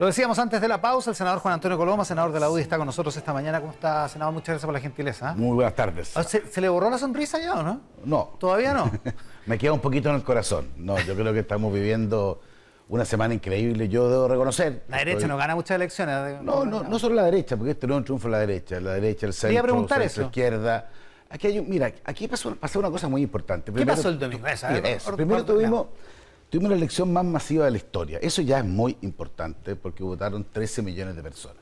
Lo decíamos antes de la pausa, el senador Juan Antonio Coloma, senador de la UDI, está con nosotros esta mañana. ¿Cómo está, senador? Muchas gracias por la gentileza. Muy buenas tardes. Ah, ¿Se, le borró la sonrisa ya o no? No. ¿Todavía no? Me queda un poquito en el corazón. No, yo creo que estamos viviendo una semana increíble, yo debo reconocer. La derecha no gana muchas elecciones. No, no, no solo la derecha, porque este no es un triunfo de la derecha, la derecha, el centro, preguntar la izquierda. Aquí hay mira, aquí pasó, una cosa muy importante. ¿Qué pasó el domingo? Primero tuvimos Tuvimos la elección más masiva de la historia. Eso ya es muy importante porque votaron 13 millones de personas.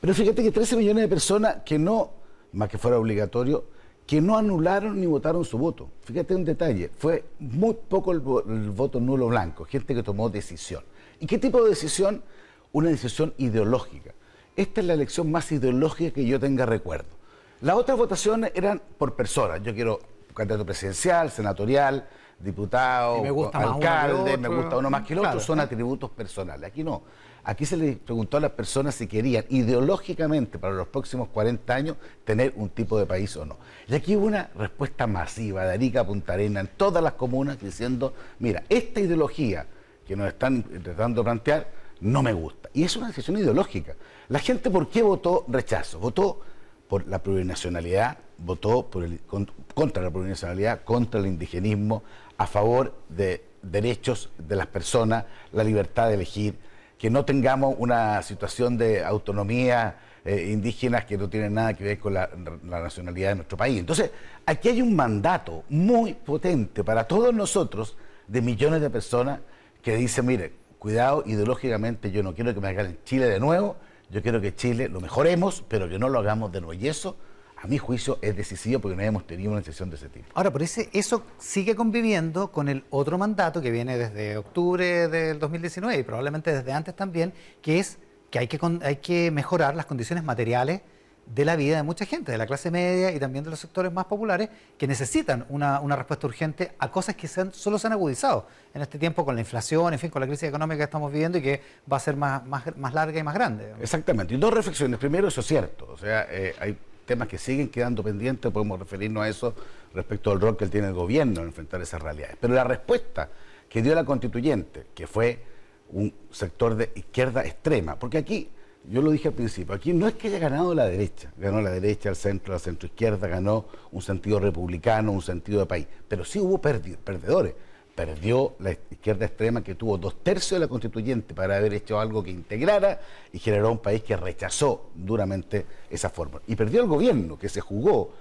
Pero fíjate que 13 millones de personas que no, más que fuera obligatorio, que no anularon ni votaron su voto. Fíjate un detalle, fue muy poco el, voto nulo blanco, gente que tomó decisión. ¿Y qué tipo de decisión? Una decisión ideológica. Esta es la elección más ideológica que yo tenga recuerdo. Las otras votaciones eran por personas. Yo quiero candidato presidencial, senatorial, diputado, alcalde, me gusta uno más que el otro, son atributos personales. Aquí no. Aquí se le preguntó a las personas si querían ideológicamente para los próximos 40 años tener un tipo de país o no. Y aquí hubo una respuesta masiva de Arica a Punta Arena en todas las comunas diciendo, mira, esta ideología que nos están tratando de plantear no me gusta. Y es una decisión ideológica. La gente, ¿por qué votó rechazo? Votó por la plurinacionalidad, votó por el, contra la plurinacionalidad, contra el indigenismo, a favor de derechos de las personas, la libertad de elegir, que no tengamos una situación de autonomía eh, indígena que no tiene nada que ver con la, nacionalidad de nuestro país. Entonces, aquí hay un mandato muy potente para todos nosotros de millones de personas que dicen, mire, cuidado, ideológicamente yo no quiero que me hagan Chile de nuevo, yo quiero que Chile lo mejoremos, pero que no lo hagamos de nuevo. Y eso a mi juicio, es decisivo porque no hemos tenido una sesión de ese tipo. Ahora, por ese, eso sigue conviviendo con el otro mandato que viene desde octubre del 2019 y probablemente desde antes también, que es que hay que, hay que mejorar las condiciones materiales de la vida de mucha gente, de la clase media y también de los sectores más populares, que necesitan una, respuesta urgente a cosas que solo se han agudizado en este tiempo con la inflación, en fin, con la crisis económica que estamos viviendo y que va a ser más, más, larga y más grande. Exactamente. Y dos reflexiones. Primero, eso es cierto. O sea, eh, hay temas que siguen quedando pendientes, podemos referirnos a eso respecto al rol que tiene el gobierno en enfrentar esas realidades. Pero la respuesta que dio la constituyente, que fue un sector de izquierda extrema, porque aquí, yo lo dije al principio, aquí no es que haya ganado la derecha, ganó la derecha, el centro, la centroizquierda, ganó un sentido republicano, un sentido de país, pero sí hubo perdedores perdió la izquierda extrema que tuvo dos tercios de la constituyente para haber hecho algo que integrara y generó un país que rechazó duramente esa fórmula. Y perdió el gobierno, que se jugó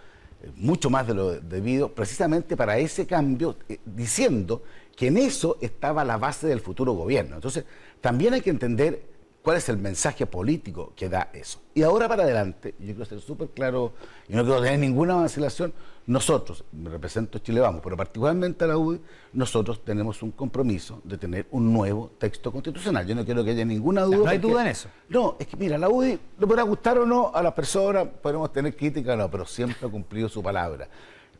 eh, mucho más de lo debido precisamente para ese cambio, eh, diciendo que en eso estaba la base del futuro gobierno. Entonces, también hay que entender cuál es el mensaje político que da eso. Y ahora para adelante, yo quiero ser súper claro y no quiero tener ninguna vacilación, nosotros, me represento Chile Vamos, pero particularmente a la UDI, nosotros tenemos un compromiso de tener un nuevo texto constitucional. Yo no quiero que haya ninguna duda. No, hay duda en eso. No, es que mira, la UDI le podrá gustar o no a las personas, podemos tener crítica o no, pero siempre ha cumplido su palabra.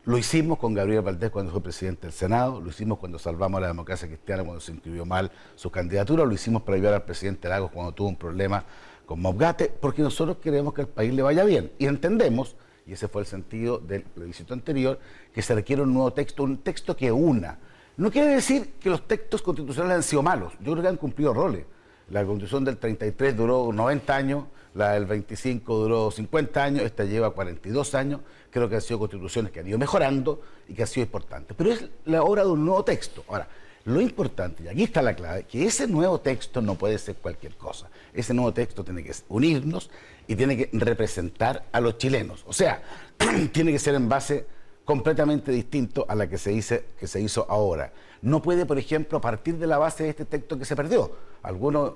Lo hicimos con Gabriel Valdés cuando fue presidente del Senado, lo hicimos cuando salvamos a la democracia cristiana cuando se inscribió mal su candidatura, lo hicimos para ayudar al presidente Lagos cuando tuvo un problema con Mobgate, porque nosotros queremos que el país le vaya bien y entendemos, y ese fue el sentido del plebiscito anterior, que se requiere un nuevo texto, un texto que una. No quiere decir que los textos constitucionales han sido malos, yo creo que han cumplido roles. La constitución del 33 duró 90 años, la del 25 duró 50 años, esta lleva 42 años. Creo que han sido constituciones que han ido mejorando y que han sido importantes. Pero es la hora de un nuevo texto. Ahora, lo importante, y aquí está la clave, que ese nuevo texto no puede ser cualquier cosa. Ese nuevo texto tiene que unirnos y tiene que representar a los chilenos. O sea, tiene que ser en base completamente distinto a la que se, dice, que se hizo ahora. No puede, por ejemplo, partir de la base de este texto que se perdió. Algunos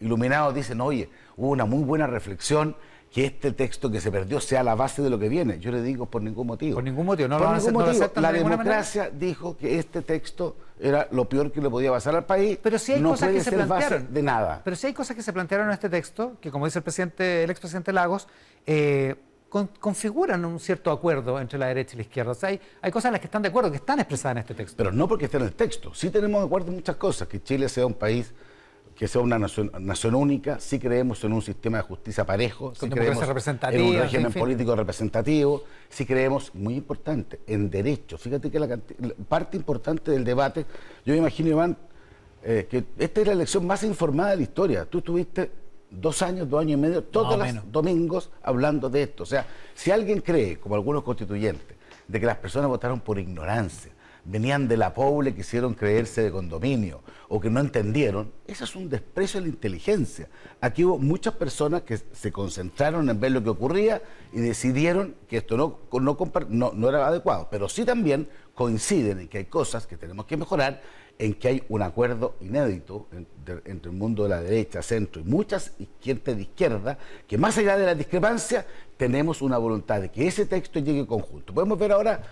iluminados dicen, oye, hubo una muy buena reflexión que este texto que se perdió sea la base de lo que viene. Yo le digo por ningún motivo. Por ningún motivo, no por ningún motivo. la democracia dijo que este texto era lo peor que le podía pasar al país. Pero si hay cosas que se plantearon de nada. Pero si hay cosas que se plantearon en este texto, que como dice el presidente, el expresidente Lagos, eh, configuran un cierto acuerdo entre la derecha y la izquierda. O sea, hay, hay, cosas en las que están de acuerdo, que están expresadas en este texto. Pero no porque esté en el texto. Sí tenemos de acuerdo en muchas cosas, que Chile sea un país que sea una nación, nación única, sí creemos en un sistema de justicia parejo, sí creemos en un régimen político representativo, sí creemos, muy importante, en derechos. Fíjate que la parte importante del debate, yo me imagino, Iván, eh, que esta es la elección más informada de la historia. Tú tuviste dos años, dos años y medio, todos los domingos hablando de esto. O sea, si alguien cree, como algunos constituyentes, de que las personas votaron por ignorancia, venían de la pobre, quisieron creerse de condominio o que no entendieron, eso es un desprecio a la inteligencia. Aquí hubo muchas personas que se concentraron en ver lo que ocurría y decidieron que esto no, no, era adecuado, pero sí también coinciden en que hay cosas que tenemos que mejorar en que hay un acuerdo inédito entre, el mundo de la derecha, centro y muchas gente de izquierda, que más allá de la discrepancia, tenemos una voluntad de que ese texto llegue conjunto. Podemos ver ahora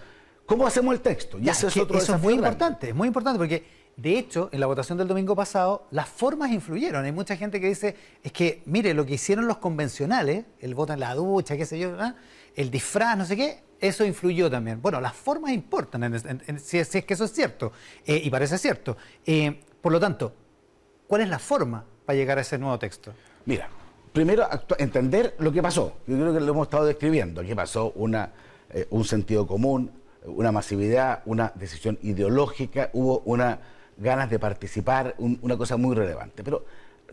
cómo hacemos el texto. Y ese es otro eso es muy importante, es muy importante porque de hecho, en la votación del domingo pasado, las formas influyeron. Hay mucha gente que dice, es que, mire, lo que hicieron los convencionales, el voto en la ducha, qué sé yo, ¿ah? el disfraz, no sé qué, eso influyó también. Bueno, las formas importan, si, es, que eso es cierto, eh, y parece cierto. Eh, por lo tanto, ¿cuál es la forma para llegar a ese nuevo texto? Mira, primero entender lo que pasó. Yo creo que lo hemos estado describiendo. Aquí pasó una, eh, un sentido común, una masividad, una decisión ideológica, hubo una ganas de participar, una cosa muy relevante. Pero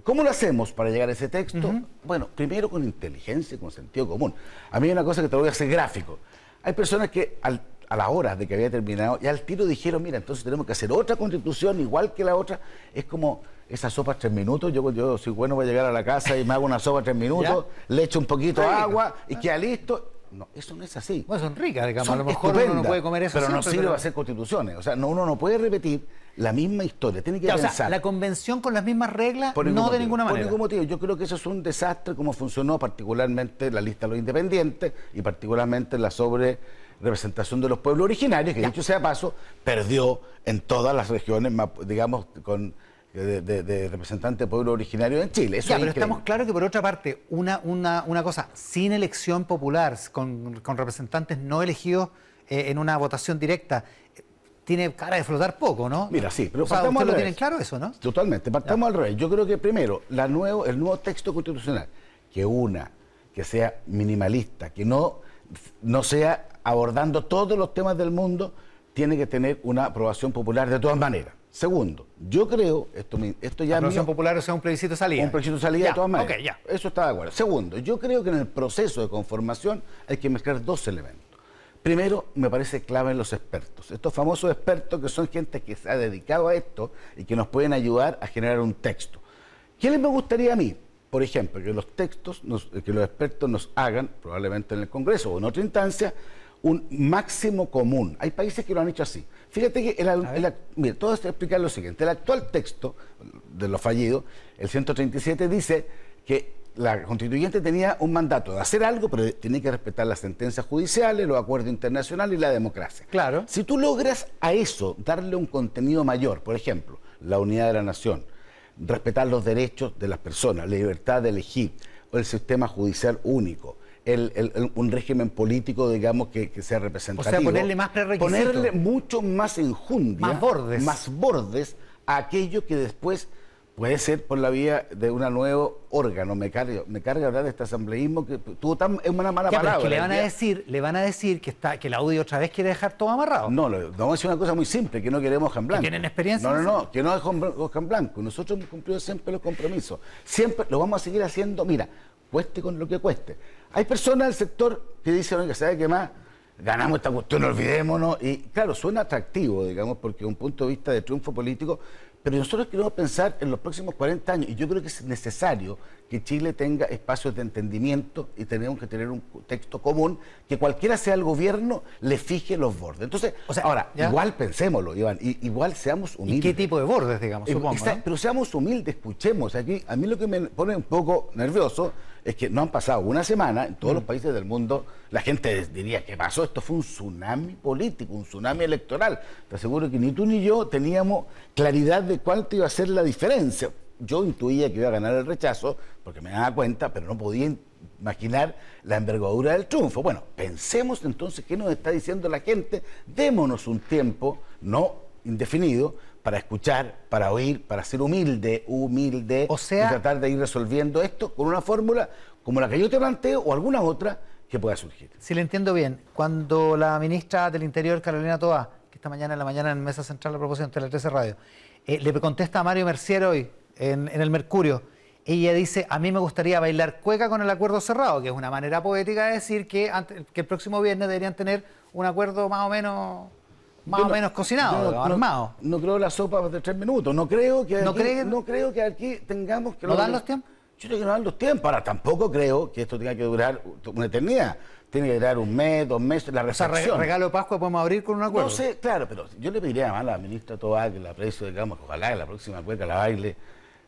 ¿Cómo lo hacemos para llegar a ese texto? Bueno, primero con inteligencia y con sentido común. A mí hay una cosa que te voy a hacer gráfico. Hay personas que a la hora de que había terminado, ya al tiro dijeron, mira, entonces tenemos que hacer otra constitución igual que la otra. Es como esa sopa tres minutos, yo, yo soy bueno voy a llegar a la casa y me hago una sopa tres minutos, le echo un poquito de agua y queda listo. No, eso no es así. Bueno, son ricas, digamos. a lo mejor uno no puede comer eso Pero no sirve para hacer constituciones. O sea, uno no puede repetir la misma historia. Tiene que pensar. O sea, la convención con las mismas reglas, no de ninguna manera. Por ningún motivo. Yo creo que eso es un desastre, como funcionó particularmente la lista de los independientes y particularmente la sobre representación de los pueblos originarios, que dicho sea paso, perdió en todas las regiones, digamos, con de, representante de pueblo originario en Chile. Eso pero estamos claros que por otra parte, una, una, una cosa, sin elección popular, con, representantes no elegidos eh, en una votación directa, tiene cara de flotar poco, ¿no? Mira, sí, pero partamos lo tienen claro eso, ¿no? Totalmente, partamos al revés. Yo creo que primero, la nuevo, el nuevo texto constitucional, que una, que sea minimalista, que no, no sea abordando todos los temas del mundo, tiene que tener una aprobación popular de todas maneras. Segundo, yo creo, esto, esto ya... La aprobación popular o sea un plebiscito de salida. Un plebiscito de salida de todas maneras. ya. Eso está de acuerdo. Segundo, yo creo que en el proceso de conformación hay que mezclar dos elementos. Primero, me parece clave los expertos. Estos famosos expertos que son gente que se ha dedicado a esto y que nos pueden ayudar a generar un texto. ¿Qué les me gustaría a mí? Por ejemplo, que los textos, que los expertos nos hagan, probablemente en el Congreso o en otra instancia, un máximo común. Hay países que lo han hecho así. Fíjate que, el, mira, todo esto explicar lo siguiente. El actual texto de lo fallido, el 137, dice que la constituyente tenía un mandato de hacer algo, pero tiene que respetar las sentencias judiciales, los acuerdos internacionales y la democracia. Claro. Si tú logras a eso darle un contenido mayor, por ejemplo, la unidad de la nación, respetar los derechos de las personas, la libertad de elegir, o el sistema judicial único, un régimen político, digamos, que, sea representativo. O sea, ponerle más prerequisitos. Ponerle mucho más enjundia. Más bordes. Más bordes a aquello que después puede ser por la vía de un nuevo órgano. Me carga, me carga hablar de este asambleísmo que tuvo tan es una mala palabra. que le van a decir, le van a decir que está, que la UDI otra vez quiere dejar todo amarrado. No, vamos a decir una cosa muy simple, que no queremos Jan Blanco. ¿Tienen experiencia? No, no, no, que no es Jan Blanco. Nosotros hemos cumplido siempre los compromisos. Siempre lo vamos a seguir haciendo, mira, cueste con lo que cueste. Hay personas del sector que dicen, que sabe qué más, ganamos esta cuestión, olvidémonos. Y claro, suena atractivo, digamos, porque un punto de vista de triunfo político, pero nosotros queremos pensar en los próximos 40 años y yo creo que es necesario que Chile tenga espacios de entendimiento y tenemos que tener un texto común que cualquiera sea el gobierno le fije los bordes. Entonces, ahora, igual pensémoslo, Iván, igual seamos humildes. ¿Y qué tipo de bordes, digamos? Eh, supongo, Pero seamos humildes, escuchemos. Aquí, a mí lo que me pone un poco nervioso es que no han pasado una semana en todos los mm. países del mundo. La gente diría, ¿qué pasó? Esto fue un tsunami político, un tsunami electoral. Te aseguro que ni tú ni yo teníamos claridad de cuánto iba a ser la diferencia. Yo intuía que iba a ganar el rechazo, porque me daba cuenta, pero no podía imaginar la envergadura del triunfo. Bueno, pensemos entonces qué nos está diciendo la gente, démonos un tiempo, no indefinido, para escuchar, para oír, para ser humilde, humilde, o sea, y tratar de ir resolviendo esto con una fórmula como la que yo te planteo o alguna otra que pueda surgir. Si le entiendo bien, cuando la ministra del Interior, Carolina Toa, que esta mañana en la mañana en Mesa Central de la Proposición de la 13 Radio, Eh, le contesta a Mario Mercier hoy en, el Mercurio. Ella dice, a mí me gustaría bailar cueca con el acuerdo cerrado, que es una manera poética de decir que, que el próximo viernes deberían tener un acuerdo más o menos más o menos cocinado, no, armado. No, creo la sopa de tres minutos. No creo que aquí, ¿No, creo que aquí tengamos que... ¿No dan los tiempos? Yo creo que no dan los tiempos. Ahora, tampoco creo que esto tenga que durar una eternidad. Tiene que durar un mes, dos meses, la reflexión. O regalo de Pascua podemos abrir con un acuerdo. No sé, claro, pero yo le pediría a la ministra Tobá que la aprecio, digamos, que ojalá en la próxima cueca la baile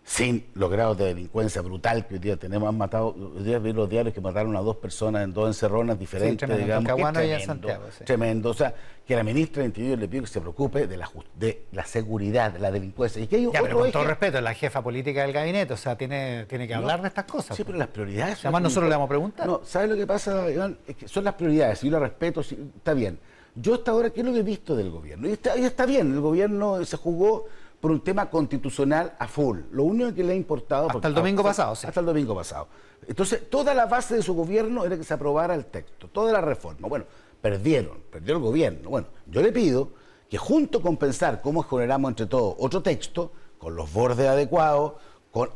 sin los grados de delincuencia brutal que hoy día tenemos. Han matado, hoy día vi los diarios que mataron a dos personas en dos encerronas diferentes, digamos. tremendo, tremendo. O sea, que la ministra de Interior le pido que se preocupe de la, de la seguridad, de la delincuencia. Y que ya, pero con todo respeto, es la jefa política del gabinete, o sea, tiene, tiene que hablar de estas cosas. Sí, pero las prioridades... Además, nosotros le vamos a preguntar. No, ¿sabes lo que pasa, Iván? Es que son las prioridades, yo las respeto, está bien. Yo hasta ahora, ¿qué es lo que he visto del gobierno? Y está, y está bien, el gobierno se jugó por un tema constitucional a full. Lo único que le ha importado... Hasta el domingo pasado, sí. Hasta el domingo pasado. Entonces, toda la base de su gobierno era que se aprobara el texto, toda la reforma. Bueno, perdieron, perdió el gobierno. Bueno, yo le pido que junto con pensar cómo generamos entre todos otro texto, con los bordes adecuados, con,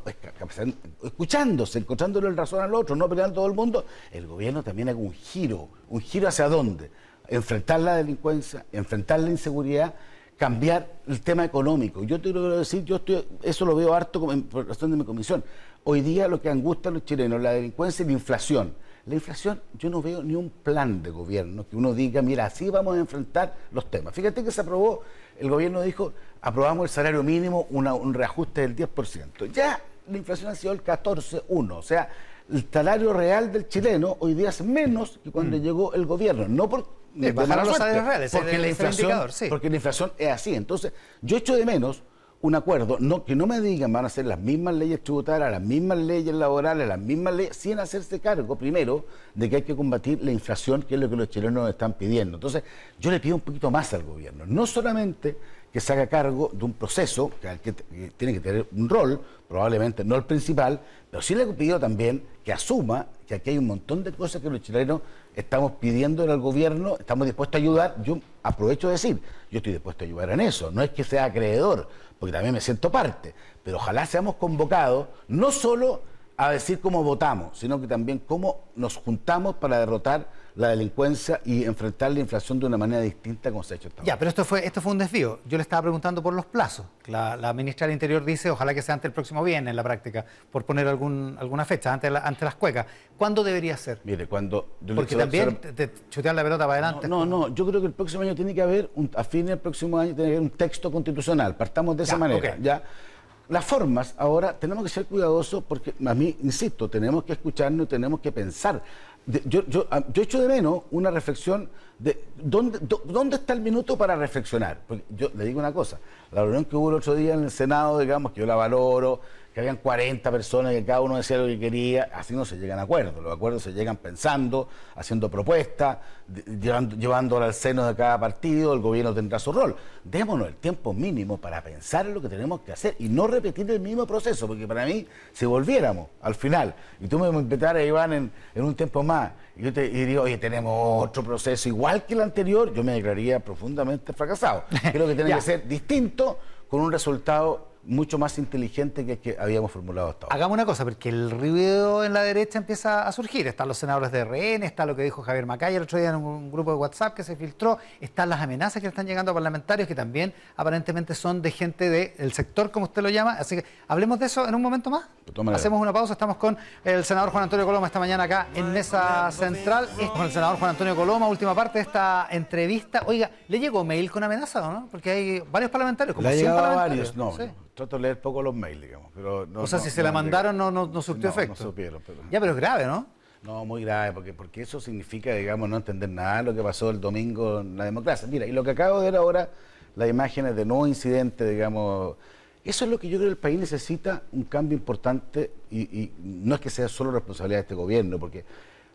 escuchándose, encontrándole el razón al otro, no peleando todo el mundo, el gobierno también haga un giro. ¿Un giro hacia dónde? Enfrentar la delincuencia, enfrentar la inseguridad cambiar el tema económico. Yo te quiero decir, yo estoy, eso lo veo harto como, por razón de mi comisión. Hoy día lo que angustia a los chilenos, la delincuencia y la inflación. La inflación, yo no veo ni un plan de gobierno que uno diga, mira, así vamos a enfrentar los temas. Fíjate que se aprobó, el gobierno dijo, aprobamos el salario mínimo, un reajuste del 10%. Ya la inflación ha sido el 14,1%. O sea, el salario real del chileno hoy día es menos que cuando mm. llegó el gobierno. No por bajar los salarios reales, porque, la inflación, porque la inflación es así. Entonces, yo echo de menos un acuerdo, no, que no me digan van a ser las mismas leyes tributarias, las mismas leyes laborales, las mismas leyes, sin hacerse cargo primero de que hay que combatir la inflación, que es lo que los chilenos están pidiendo. Entonces, yo le pido un poquito más al gobierno, no solamente que se haga cargo de un proceso que, que tiene que tener un rol, probablemente no el principal, pero sí le pido también que asuma que aquí hay un montón de cosas que los chilenos estamos pidiendo al gobierno, estamos dispuestos a ayudar. Yo aprovecho de decir, yo estoy dispuesto a ayudar en eso. No es que sea acreedor, porque también me siento parte, pero ojalá seamos convocados no solo a decir cómo votamos, sino que también cómo nos juntamos para derrotar la delincuencia y enfrentar la inflación de una manera distinta como se ha hecho Ya, pero esto fue, esto fue un desvío. Yo le estaba preguntando por los plazos. La, ministra del Interior dice, ojalá que sea antes el próximo viernes en la práctica, por poner algún, alguna fecha, antes, ante las cuecas. ¿Cuándo debería ser? Mire, cuando... Porque también te, chutean la pelota para adelante. No, no, yo creo que el próximo año tiene que haber, un, a fin del próximo año, tiene que haber un texto constitucional. Partamos de esa manera. Ya las formas, ahora tenemos que ser cuidadosos porque a mí, insisto, tenemos que escucharnos, tenemos que pensar yo, yo, ah, yo echo de menos una reflexión de dónde, dónde está el minuto para reflexionar. Porque yo le digo una cosa, la reunión que hubo el otro día en el Senado, digamos, que yo la valoro, que habían 40 personas y cada uno decía lo que quería, así no se llegan a acuerdos. Los acuerdos se llegan pensando, haciendo propuestas, llevando, llevándola al seno de cada partido, el gobierno tendrá su rol. Démonos el tiempo mínimo para pensar en lo que tenemos que hacer y no repetir el mismo proceso, porque para mí, si volviéramos al final y tú me invitaras, Iván, en, en un tiempo más, y yo te diría, oye, tenemos otro proceso igual que el anterior, yo me declararía profundamente fracasado. Creo que tiene que ser distinto con un resultado mucho más inteligente que el que habíamos formulado hasta ahora. Hagamos una cosa, porque el ruido en la derecha empieza a surgir. Están los senadores de RN, está lo que dijo Javier Macaya el otro día en un grupo de WhatsApp que se filtró, están las amenazas que están llegando a parlamentarios que también aparentemente son de gente del sector, como usted lo llama. Así que hablemos de eso en un momento más. Hacemos una pausa, estamos con el senador Juan Antonio Coloma esta mañana acá en Mesa Central. Con el senador Juan Antonio Coloma, última parte de esta entrevista. Oiga, ¿le llegó mail con amenaza o no? Porque hay varios parlamentarios, como ¿Le varios, no trato de leer poco los mails, digamos. Pero o sea, si se la mandaron no, no, no surtió efecto. No supieron, pero... Ya, pero es grave, ¿no? No, muy grave, porque, porque eso significa, digamos, no entender nada de lo que pasó el domingo en la democracia. Mira, y lo que acabo de ver ahora, las imágenes de nuevo incidente, digamos, eso es lo que yo creo que el país necesita, un cambio importante, y, y no es que sea solo responsabilidad de este gobierno, porque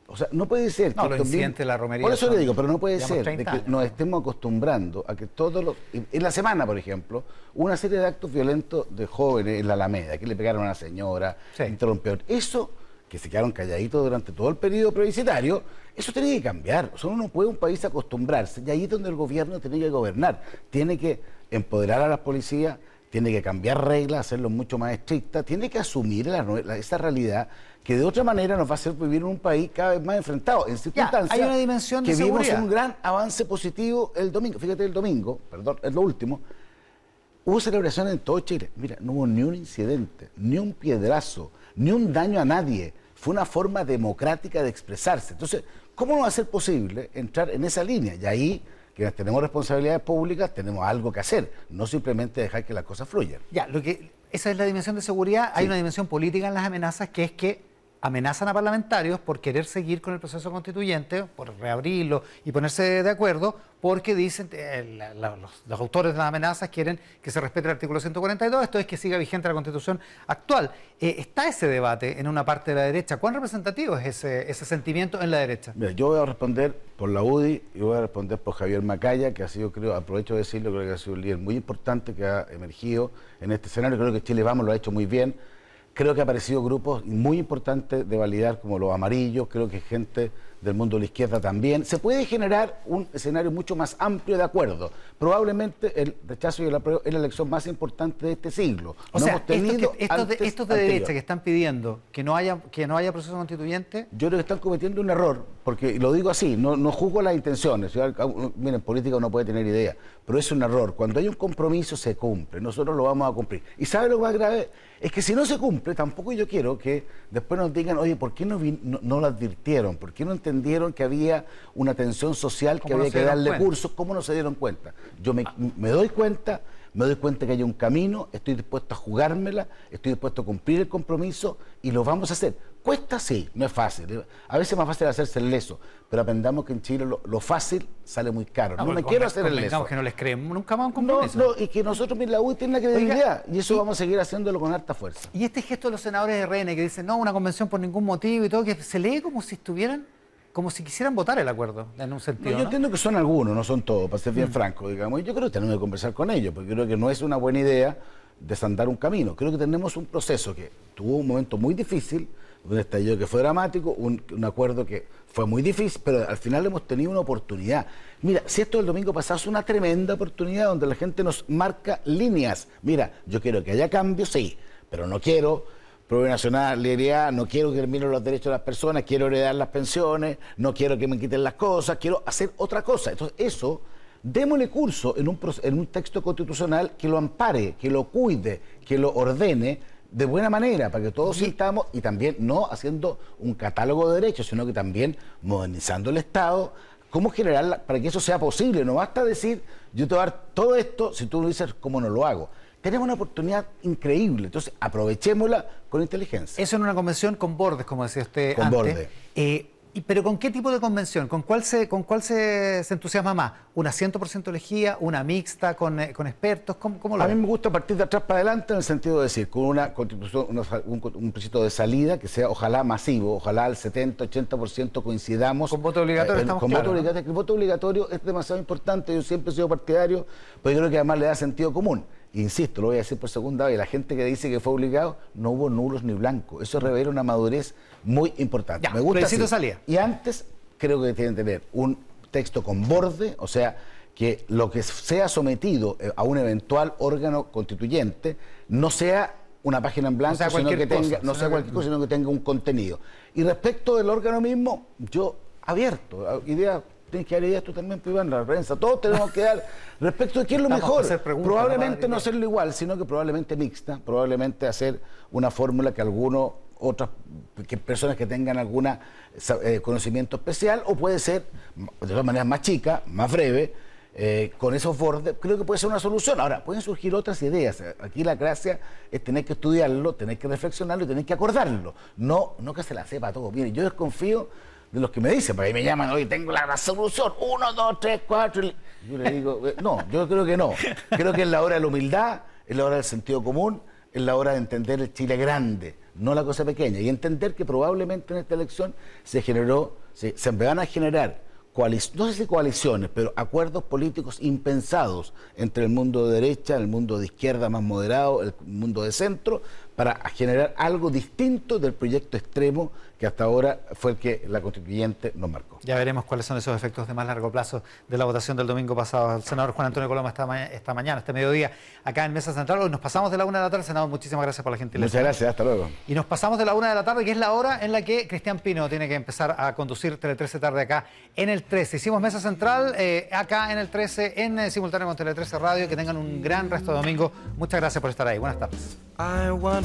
o sea, no puede ser no, que. la romería. Por eso le digo, pero no puede ser de que nos estemos acostumbrando a que todos los. En la semana, por ejemplo, una serie de actos violentos de jóvenes en la Alameda, que le pegaron a una señora, interrumpieron. Eso, que se quedaron calladitos durante todo el periodo previsitario, eso tiene que cambiar. O sea, uno no puede un país acostumbrarse. Y ahí es donde el gobierno tiene que gobernar. Tiene que empoderar a las policías tiene que cambiar reglas, hacerlo mucho más estricta, tiene que asumir esa realidad que de otra manera nos va a hacer vivir en un país cada vez más enfrentado, en circunstancias hay una dimensión de que vimos un gran avance positivo el domingo. Fíjate, el domingo, perdón, es lo último, hubo celebración en todo Chile. Mira, no hubo ni un incidente, ni un piedrazo, ni un daño a nadie. Fue una forma democrática de expresarse. Entonces, ¿cómo no va a ser posible entrar en esa línea? Y ahí quienes tenemos responsabilidades públicas tenemos algo que hacer, no simplemente dejar que las cosas fluyan. Ya, lo que esa es la dimensión de seguridad, hay una dimensión política en las amenazas que es que amenazan a parlamentarios por querer seguir con el proceso constituyente, por reabrirlo y ponerse de acuerdo, porque dicen, eh, los, autores de las amenazas quieren que se respete el artículo 142, esto es que siga vigente la constitución actual. Eh, está ese debate en una parte de la derecha. ¿Cuán representativo es ese, ese sentimiento en la derecha? Mira, yo voy a responder por la UDI y voy a responder por Javier Macaya, que ha sido, creo, aprovecho de decirlo, creo que ha sido un líder muy importante que ha emergido en este escenario. Creo que Chile Vamos lo ha hecho muy bien Creo que ha aparecido grupos muy importantes de validar, como los amarillos, creo que gente del mundo de la izquierda también. Se puede generar un escenario mucho más amplio de acuerdo. Probablemente el rechazo y el apruebo es la elección más importante de este siglo. O sea, estos, de, estos de derecha que están pidiendo que no haya que no haya proceso constituyente. Yo creo que están cometiendo un error, porque lo digo así, no, no juzgo las intenciones. Miren, en política uno puede tener idea, pero es un error. Cuando hay un compromiso se cumple, nosotros lo vamos a cumplir. ¿Y sabe lo más grave? Es que si no se cumple, tampoco yo quiero que después nos digan, oye, ¿por qué no, no, lo advirtieron? ¿Por qué no entendieron que había una tensión social que había que darle cursos? ¿Cómo no se dieron cuenta? Yo me, me doy cuenta, me doy cuenta que hay un camino, estoy dispuesto a jugármela, estoy dispuesto a cumplir el compromiso y lo vamos a hacer. Cuesta sí, no es fácil. A veces es más fácil hacerse el leso, pero aprendamos que en Chile lo, fácil sale muy caro. No, me quiero hacer el leso. que no les creemos nunca más un compromiso. No, no, y que nosotros, la U tiene la credibilidad y eso vamos a seguir haciéndolo con harta fuerza. Y este gesto de los senadores de RN que dicen, no, una convención por ningún motivo y todo, que se lee como si estuvieran como si quisieran votar el acuerdo, en un sentido. yo entiendo que son algunos, no son todos, para ser bien mm. franco, digamos. Y yo creo que tenemos que conversar con ellos, porque creo que no es una buena idea desandar un camino. Creo que tenemos un proceso que tuvo un momento muy difícil, un estallido que fue dramático, un, acuerdo que fue muy difícil, pero al final hemos tenido una oportunidad. Mira, si esto del domingo pasado es una tremenda oportunidad donde la gente nos marca líneas. Mira, yo quiero que haya cambios, sí, pero no quiero nacional, nacionalidad, no quiero que terminen los derechos de las personas, quiero heredar las pensiones, no quiero que me quiten las cosas, quiero hacer otra cosa. Entonces, eso, démosle curso en un, en un texto constitucional que lo ampare, que lo cuide, que lo ordene, de buena manera, para que todos sintamos, y también no haciendo un catálogo de derechos, sino que también modernizando el Estado, cómo generar, para que eso sea posible. No basta decir, yo te voy a dar todo esto si tú no dices cómo no lo hago. Tenemos una oportunidad increíble, entonces aprovechémosla con inteligencia. Eso en una convención con bordes, como decía usted con Bordes. Eh, ¿Pero con qué tipo de convención? ¿Con cuál se, con cuál se, entusiasma más? ¿Una 100% elegida? ¿Una mixta con, eh, expertos? ¿Cómo, lo A mí me gusta partir de atrás para adelante en el sentido de decir, con una constitución, un, un proyecto de salida que sea ojalá masivo, ojalá al 70, 80% coincidamos. Con voto obligatorio eh, Con voto obligatorio. El voto obligatorio es demasiado importante, yo siempre he sido partidario, pero yo creo que además le da sentido común insisto, lo voy a decir por segunda vez, la gente que dice que fue obligado, no hubo nulos ni blancos. Eso revela una madurez muy importante. Me gusta salía. Y antes creo que tienen que tener un texto con borde, o sea, que lo que sea sometido eh, a un eventual órgano constituyente no sea una página en blanco, sino que tenga, no sea cualquier cosa, sino que tenga un contenido. Y respecto del órgano mismo, yo abierto, idea tienes que dar ideas tú también, pues, Iván, la prensa. Todos tenemos que dar respecto de qué es lo mejor. Probablemente no hacerlo igual, sino que probablemente mixta, probablemente hacer una fórmula que algunos otras que personas que tengan algún eh, conocimiento especial o puede ser de todas maneras más chica, más breve, eh, con esos bordes, creo que puede ser una solución. Ahora, pueden surgir otras ideas. Aquí la gracia es tener que estudiarlo, tener que reflexionarlo y tener que acordarlo. No, no que se la sepa todo. Mire, yo desconfío de los que me dicen, porque ahí me llaman, hoy tengo la resolución, uno, dos, tres, cuatro. Yo le digo, eh, no, yo creo que no. Creo que es la hora de la humildad, es la hora del sentido común, es la hora de entender el Chile grande, no la cosa pequeña, y entender que probablemente en esta elección se generó, se, se van a generar no sé si coaliciones, pero acuerdos políticos impensados entre el mundo de derecha, el mundo de izquierda más moderado, el mundo de centro, para generar algo distinto del proyecto extremo que hasta ahora fue el que la constituyente nos marcó. Ya veremos cuáles son esos efectos de más largo plazo de la votación del domingo pasado. El senador Juan Antonio Coloma esta, esta mañana, este mediodía, acá en Mesa Central. Hoy nos pasamos de la una de la tarde, senador, muchísimas gracias por la gentileza. Muchas gracias, hasta luego. Y nos pasamos de la una de la tarde, que es la hora en la que Cristian Pino tiene que empezar a conducir Tele 13 tarde acá en el 13. Hicimos Mesa Central eh, acá en el 13, en eh, simultáneo con Tele 13 Radio. Que tengan un gran resto de domingo. Muchas gracias por estar ahí. Buenas tardes.